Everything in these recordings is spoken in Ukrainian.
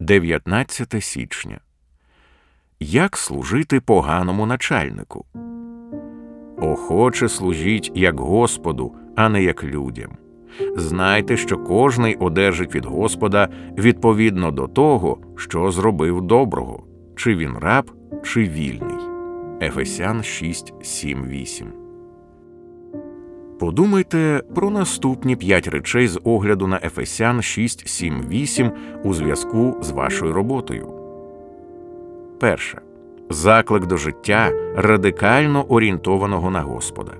19 січня. Як служити поганому начальнику? Охоче служіть як Господу, а не як людям. Знайте, що кожний одержить від Господа відповідно до того, що зробив доброго, чи він раб, чи вільний. Ефесян 6, 7, 8. Подумайте про наступні п'ять речей з огляду на Ефесян 6, 7, 8 у зв'язку з вашою роботою. Перше. Заклик до життя радикально орієнтованого на Господа.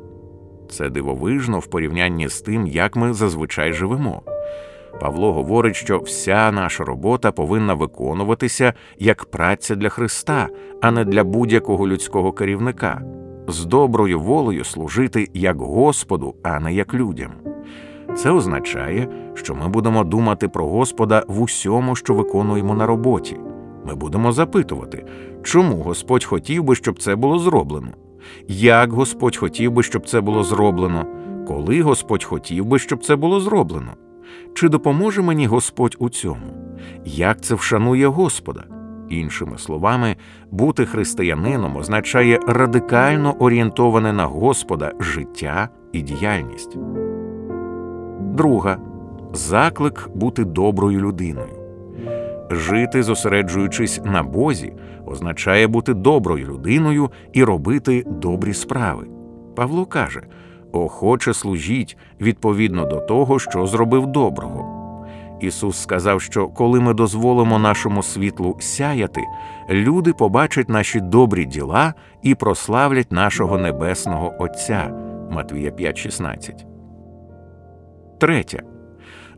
Це дивовижно в порівнянні з тим, як ми зазвичай живемо. Павло говорить, що вся наша робота повинна виконуватися як праця для Христа, а не для будь-якого людського керівника, з доброю волею служити як Господу, а не як людям. Це означає, що ми будемо думати про Господа в усьому, що виконуємо на роботі. Ми будемо запитувати, чому Господь хотів би, щоб це було зроблено, як Господь хотів би, щоб це було зроблено, коли Господь хотів би, щоб це було зроблено. Чи допоможе мені Господь у цьому? Як це вшанує Господа? Іншими словами, бути християнином означає радикально орієнтоване на Господа життя і діяльність. Друга заклик бути доброю людиною. Жити, зосереджуючись на Бозі, означає бути доброю людиною і робити добрі справи. Павло каже охоче служіть відповідно до того, що зробив доброго. Ісус сказав, що коли ми дозволимо нашому світлу сяяти, люди побачать наші добрі діла і прославлять нашого небесного Отця. Матвія 5,16. Третє.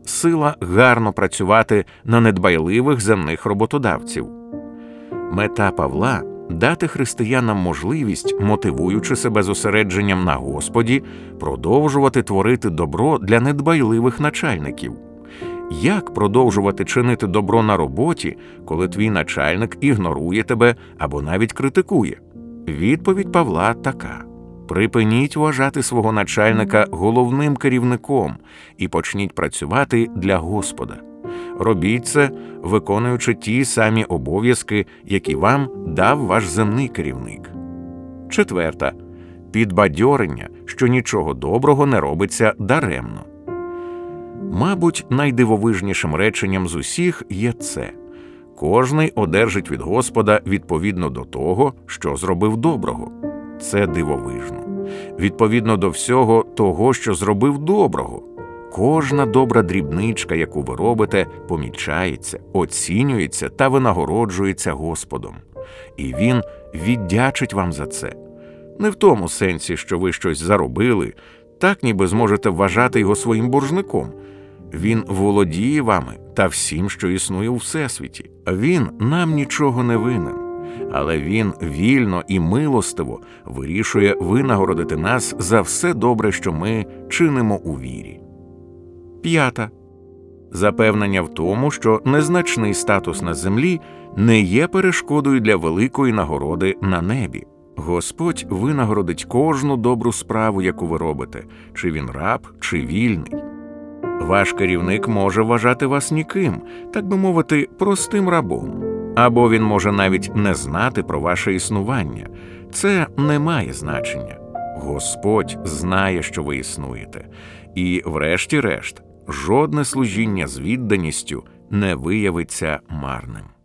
Сила гарно працювати на недбайливих земних роботодавців. Мета Павла дати християнам можливість, мотивуючи себе зосередженням на Господі, продовжувати творити добро для недбайливих начальників. Як продовжувати чинити добро на роботі, коли твій начальник ігнорує тебе або навіть критикує? Відповідь Павла така: припиніть вважати свого начальника головним керівником і почніть працювати для Господа. Робіть це, виконуючи ті самі обов'язки, які вам дав ваш земний керівник. Четверта підбадьорення, що нічого доброго не робиться даремно. Мабуть, найдивовижнішим реченням з усіх є це кожний одержить від Господа відповідно до того, що зробив доброго. Це дивовижно, відповідно до всього того, що зробив доброго. Кожна добра дрібничка, яку ви робите, помічається, оцінюється та винагороджується Господом, і Він віддячить вам за це. Не в тому сенсі, що ви щось заробили, так ніби зможете вважати його своїм боржником. Він володіє вами та всім, що існує у всесвіті. Він нам нічого не винен, але він вільно і милостиво вирішує винагородити нас за все добре, що ми чинимо у вірі. П'ята запевнення в тому, що незначний статус на землі не є перешкодою для великої нагороди на небі. Господь винагородить кожну добру справу, яку ви робите, чи він раб, чи вільний. Ваш керівник може вважати вас ніким, так би мовити, простим рабом, або він може навіть не знати про ваше існування. Це не має значення. Господь знає, що ви існуєте, і, врешті-решт, жодне служіння з відданістю не виявиться марним.